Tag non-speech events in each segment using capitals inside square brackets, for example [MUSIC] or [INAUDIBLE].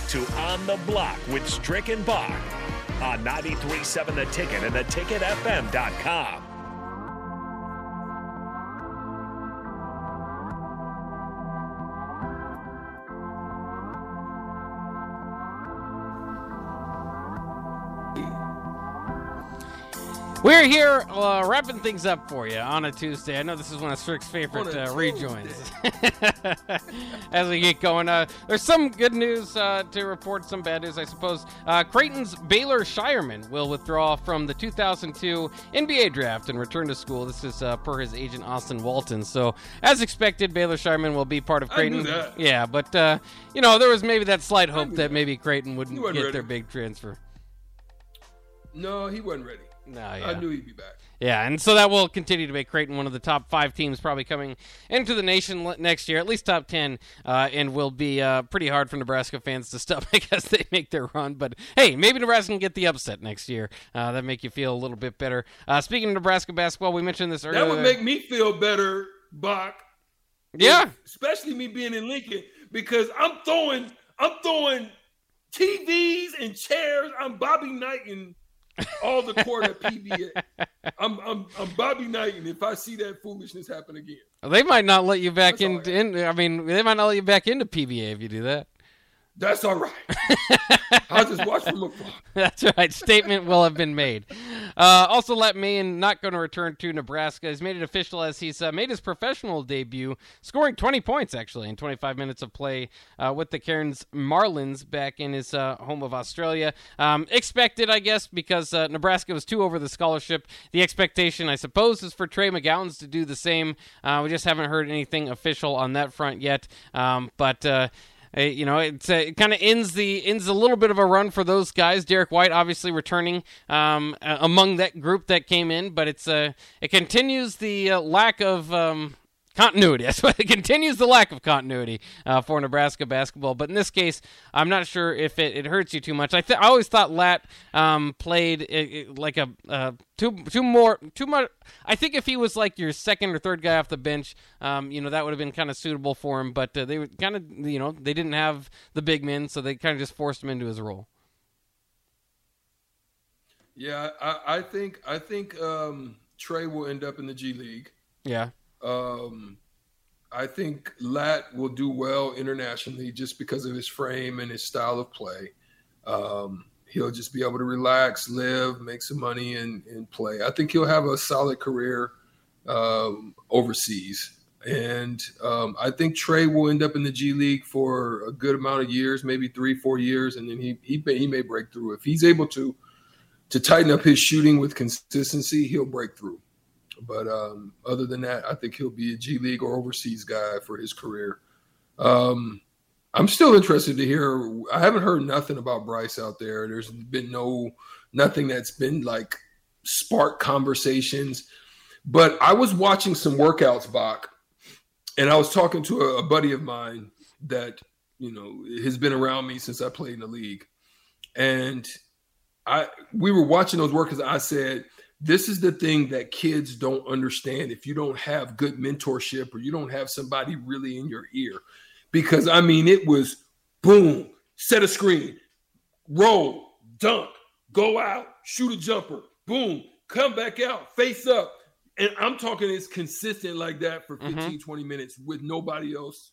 back to On the Block with Strick and Bach on 93.7 The Ticket and theticketfm.com. We're here uh, wrapping things up for you on a Tuesday. I know this is one of Strick's favorite uh, rejoins [LAUGHS] as we get going. Uh, there's some good news uh, to report, some bad news, I suppose. Uh, Creighton's Baylor Scheierman will withdraw from the 2002 NBA draft and return to school. This is uh, per his agent Austin Walton. So, as expected, Baylor Scheierman will be part of Creighton. Yeah, but you know there was maybe that slight hope that, that maybe Creighton wouldn't get ready. their big transfer. No, he wasn't ready. No, yeah. I knew he'd be back. Yeah, and so that will continue to make Creighton one of the top five teams probably coming into the nation next year, at least top 10, uh, and will be uh, pretty hard for Nebraska fans to stop [LAUGHS] I guess, as they make their run. But hey, maybe Nebraska can get the upset next year. Uh, that make you feel a little bit better. Uh, speaking of Nebraska basketball, we mentioned this earlier. That would make me feel better, Bach. Yeah. Especially me being in Lincoln, because I'm throwing, I'm throwing TVs and chairs. I'm Bobby Knight and all the court at PBA. [LAUGHS] I'm, I'm I'm Bobby Knight, and if I see that foolishness happen again, they might not let you back in, in. I mean, they might not let you back into PBA if you do that. That's all right. [LAUGHS] I'll just watch from afar. That's right. Statement will have been made. Uh, also, Lat Mayen not going to return to Nebraska. He's made it official as he's uh, made his professional debut, scoring 20 points actually in 25 minutes of play uh, with the Cairns Marlins back in his uh, home of Australia. Um, expected, I guess, because uh, Nebraska was two over the scholarship. The expectation, I suppose, is for Trey McGowens to do the same. Uh, we just haven't heard anything official on that front yet. Um, but uh, you know, it's, uh, it kind of ends the ends a little bit of a run for those guys. Derek White obviously returning um, among that group that came in, but it's uh, it continues the lack of um, continuity. [LAUGHS] That's what it continues the lack of continuity uh, for Nebraska basketball. But in this case, I'm not sure if it, it hurts you too much. I th- I always thought Lat um, played it, it, like a uh, two two more too much. I think if he was like your second or third guy off the bench, um, you know that would have been kind of suitable for him. But uh, they kind of you know they didn't have the big men, so they kind of just forced him into his role. Yeah, I, I think I think um, Trey will end up in the G League. Yeah. Um, I think Lat will do well internationally just because of his frame and his style of play. Um, he'll just be able to relax, live, make some money, and, and play. I think he'll have a solid career um, overseas. And um, I think Trey will end up in the G League for a good amount of years, maybe three, four years, and then he he may, he may break through if he's able to to tighten up his shooting with consistency. He'll break through. But um, other than that, I think he'll be a G League or overseas guy for his career. Um, I'm still interested to hear. I haven't heard nothing about Bryce out there. There's been no nothing that's been like spark conversations. But I was watching some workouts, Bach, and I was talking to a, a buddy of mine that you know has been around me since I played in the league, and I we were watching those workouts. I said this is the thing that kids don't understand if you don't have good mentorship or you don't have somebody really in your ear. Because I mean, it was boom, set a screen, roll, dunk, go out, shoot a jumper, boom, come back out, face up. And I'm talking it's consistent like that for 15, mm-hmm. 20 minutes with nobody else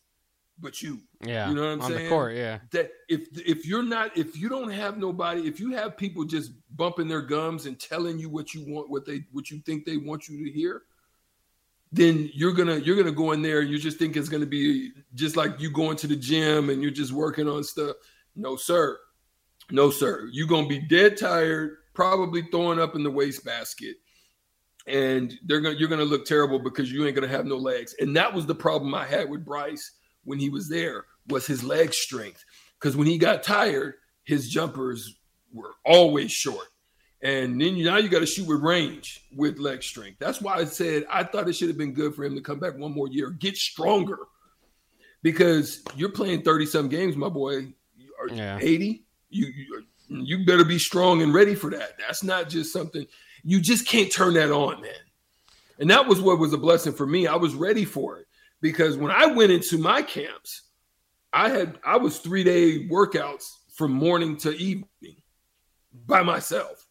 but you. Yeah. You know what I'm on saying? the court, yeah. That if if you're not if you don't have nobody, if you have people just bumping their gums and telling you what you want, what they what you think they want you to hear, then you're gonna you're gonna go in there and you just think it's gonna be just like you going to the gym and you're just working on stuff. No, sir. No, sir. You're gonna be dead tired, probably throwing up in the wastebasket. And they're gonna you're gonna look terrible because you ain't gonna have no legs. And that was the problem I had with Bryce when he was there was his leg strength. Because when he got tired, his jumpers were always short. And then now you got to shoot with range with leg strength. That's why I said I thought it should have been good for him to come back one more year, get stronger. Because you're playing 30 some games, my boy. Yeah. 80. You, you you better be strong and ready for that. That's not just something you just can't turn that on, man. And that was what was a blessing for me. I was ready for it because when I went into my camps, I had I was three day workouts from morning to evening by myself.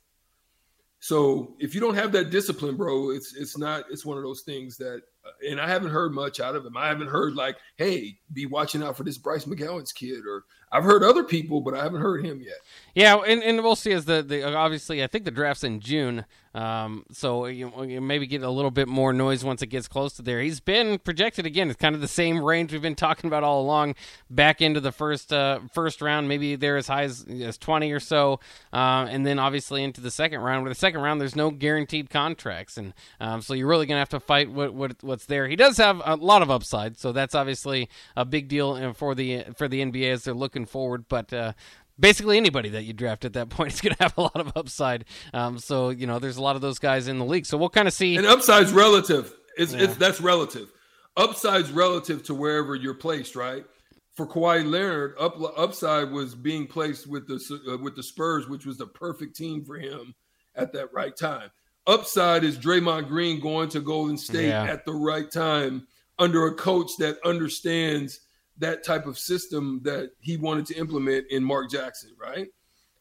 So if you don't have that discipline, bro, it's it's not it's one of those things that uh, and I haven't heard much out of him. I haven't heard like, hey, be watching out for this Bryce McGowens kid, or I've heard other people, but I haven't heard him yet. Yeah, and, and we'll see as the, the obviously I think the draft's in June, um, so you, you, maybe get a little bit more noise once it gets close to there. He's been projected again. It's kind of the same range we've been talking about all along, back into the first uh, first round, maybe there as high as, as twenty or so, uh, and then obviously into the second round. With the second round, there's no guaranteed contracts, and um, so you're really gonna have to fight what, what what's there. He does have a lot of upside, so that's obviously a big deal uh, for the for the NBA as they're looking forward. But uh, basically anybody that you draft at that [LAUGHS] point is going to have a lot of upside. Um, so you know, there's a lot of those guys in the league. So we'll kind of see. And upside's relative. It's, yeah. it's that's relative. Upside's relative to wherever you're placed, right? For Kawhi Leonard, up, upside was being placed with the uh, with the Spurs, which was the perfect team for him at that right time. Upside is Draymond Green going to Golden State yeah. at the right time under a coach that understands that type of system that he wanted to implement in Mark Jackson, right?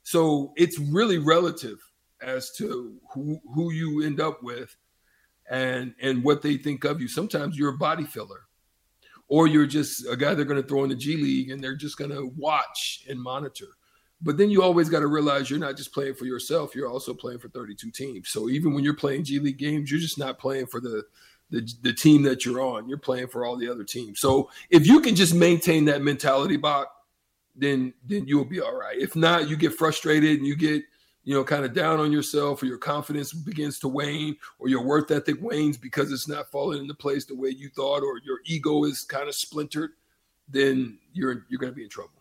So it's really relative as to who, who you end up with and and what they think of you. Sometimes you're a body filler, or you're just a guy they're going to throw in the G League and they're just going to watch and monitor. But then you always got to realize you're not just playing for yourself; you're also playing for 32 teams. So even when you're playing G League games, you're just not playing for the the, the team that you're on. You're playing for all the other teams. So if you can just maintain that mentality, Bach, then then you'll be all right. If not, you get frustrated and you get you know kind of down on yourself, or your confidence begins to wane, or your worth ethic wanes because it's not falling into place the way you thought, or your ego is kind of splintered. Then you're you're going to be in trouble.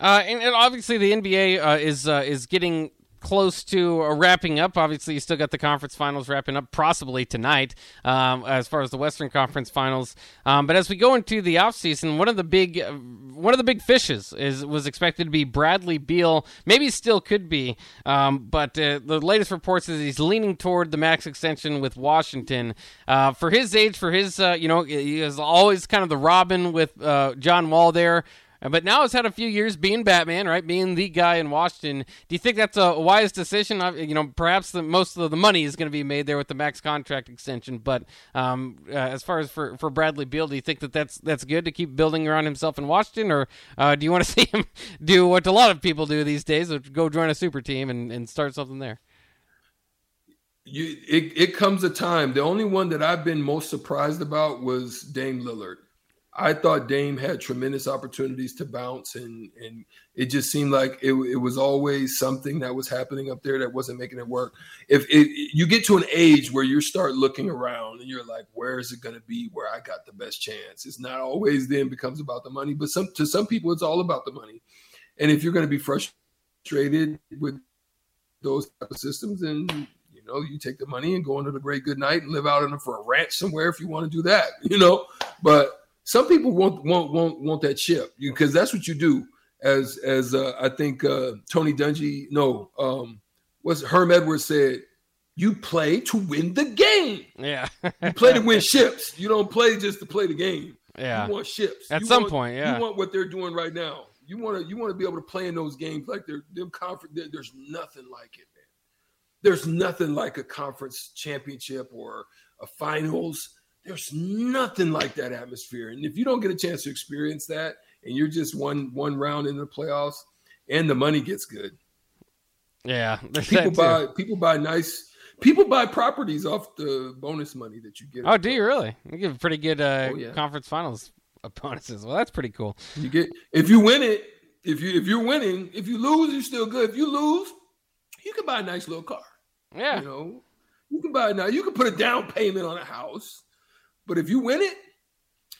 Uh, and, and, obviously, the NBA uh, is uh, is getting close to uh, wrapping up. Obviously, you still got the conference finals wrapping up, possibly tonight, um, as far as the Western Conference Finals. Um, but as we go into the offseason, one of the big uh, one of the big fishes is was expected to be Bradley Beal. Maybe still could be, um, but uh, the latest reports is he's leaning toward the max extension with Washington. for his age, for his you know, he is always kind of the Robin with John Wall there. But now has had a few years being Batman, right? Being the guy in Washington. Do you think that's a wise decision? You know, perhaps the, most of the money is going to be made there with the max contract extension. But um, uh, as far as for, for Bradley Beal, do you think that that's that's good to keep building around himself in Washington, or uh, do you want to [LAUGHS] see him do what a lot of people do these days, go join a super team and, and start something there? You, it, it comes a time. The only one that I've been most surprised about was Dame Lillard. I thought Dame had tremendous opportunities to bounce, and and it just seemed like it, it was always something that was happening up there that wasn't making it work. If it, you get to an age where you start looking around and you're like, where is it going to be where I got the best chance? It's not always then becomes about the money, but some to some people it's all about the money. And if you're going to be frustrated with those type of systems, then you know you take the money and go into the great good night and live out in a, for a ranch somewhere if you want to do that. You know, but some people want want want want that chip because that's what you do. As as uh, I think uh, Tony Dungy, no, um, what's Herm Edwards said, you play to win the game. Yeah, you play to win [LAUGHS] ships. You don't play just to play the game. Yeah, you want ships at you some want, point. Yeah, you want what they're doing right now. You want to you want to be able to play in those games like they're them conference. There's nothing like it, man. There's nothing like a conference championship or a finals there's nothing like that atmosphere. And if you don't get a chance to experience that and you're just one one round in the playoffs and the money gets good. Yeah. People buy people buy nice people buy properties off the bonus money that you get. Oh, do you really? You give pretty good uh, oh, yeah. conference finals bonuses. Well, that's pretty cool. You get if you win it, if you if you're winning, if you lose, you're still good. If you lose, you can buy a nice little car. Yeah. You know, you can buy now. You can put a down payment on a house. But if you win it,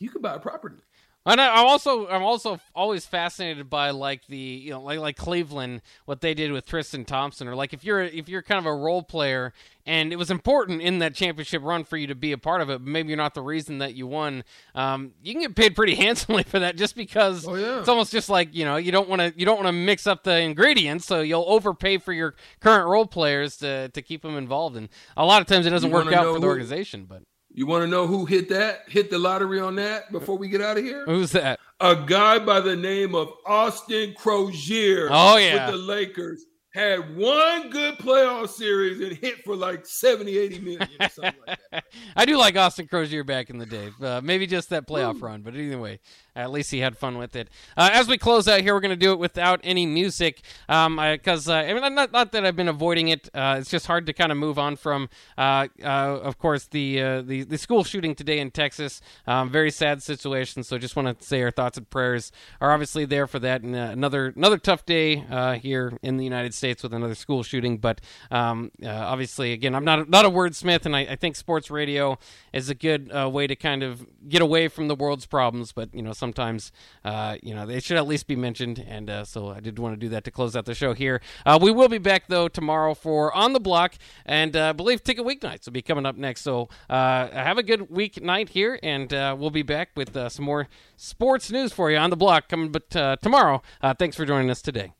you can buy a property. And I'm also I'm also always fascinated by like the you know like like Cleveland what they did with Tristan Thompson or like if you're if you're kind of a role player and it was important in that championship run for you to be a part of it but maybe you're not the reason that you won um, you can get paid pretty [LAUGHS] handsomely for that just because oh, yeah. it's almost just like you know you don't want to you don't want to mix up the ingredients so you'll overpay for your current role players to to keep them involved and a lot of times it doesn't you work out for the organization but you want to know who hit that? Hit the lottery on that before we get out of here? Who's that? a guy by the name of Austin Croshere oh, yeah. with the Lakers had one good playoff series and hit for like 70, 80 million or something like that. [LAUGHS] I do like Austin Croshere back in the day. Uh, maybe just that playoff Ooh. run, but anyway, at least he had fun with it. Uh, as we close out here, we're going to do it without any music because um, I, uh, I, mean, not, not that I've been avoiding it. Uh, it's just hard to kind of move on from, uh, uh, of course, the, the the school shooting today in Texas. Um, very sad situation. So just want to say our thoughts and prayers are obviously there for that. And another another tough day here in the United States with another school shooting. But um, obviously, again, I'm not not a wordsmith, and I, I think sports radio is a good way to kind of get away from the world's problems. But you know, some sometimes, uh, you know, they should at least be mentioned. And uh, so I did want to do that to close out the show here. Uh, we will be back, though, tomorrow for On the Block. And uh, I believe Ticket Weeknights will be coming up next. So uh, have a good week night here. And uh, we'll be back with some more sports news for you on the block coming but tomorrow. thanks for joining us today.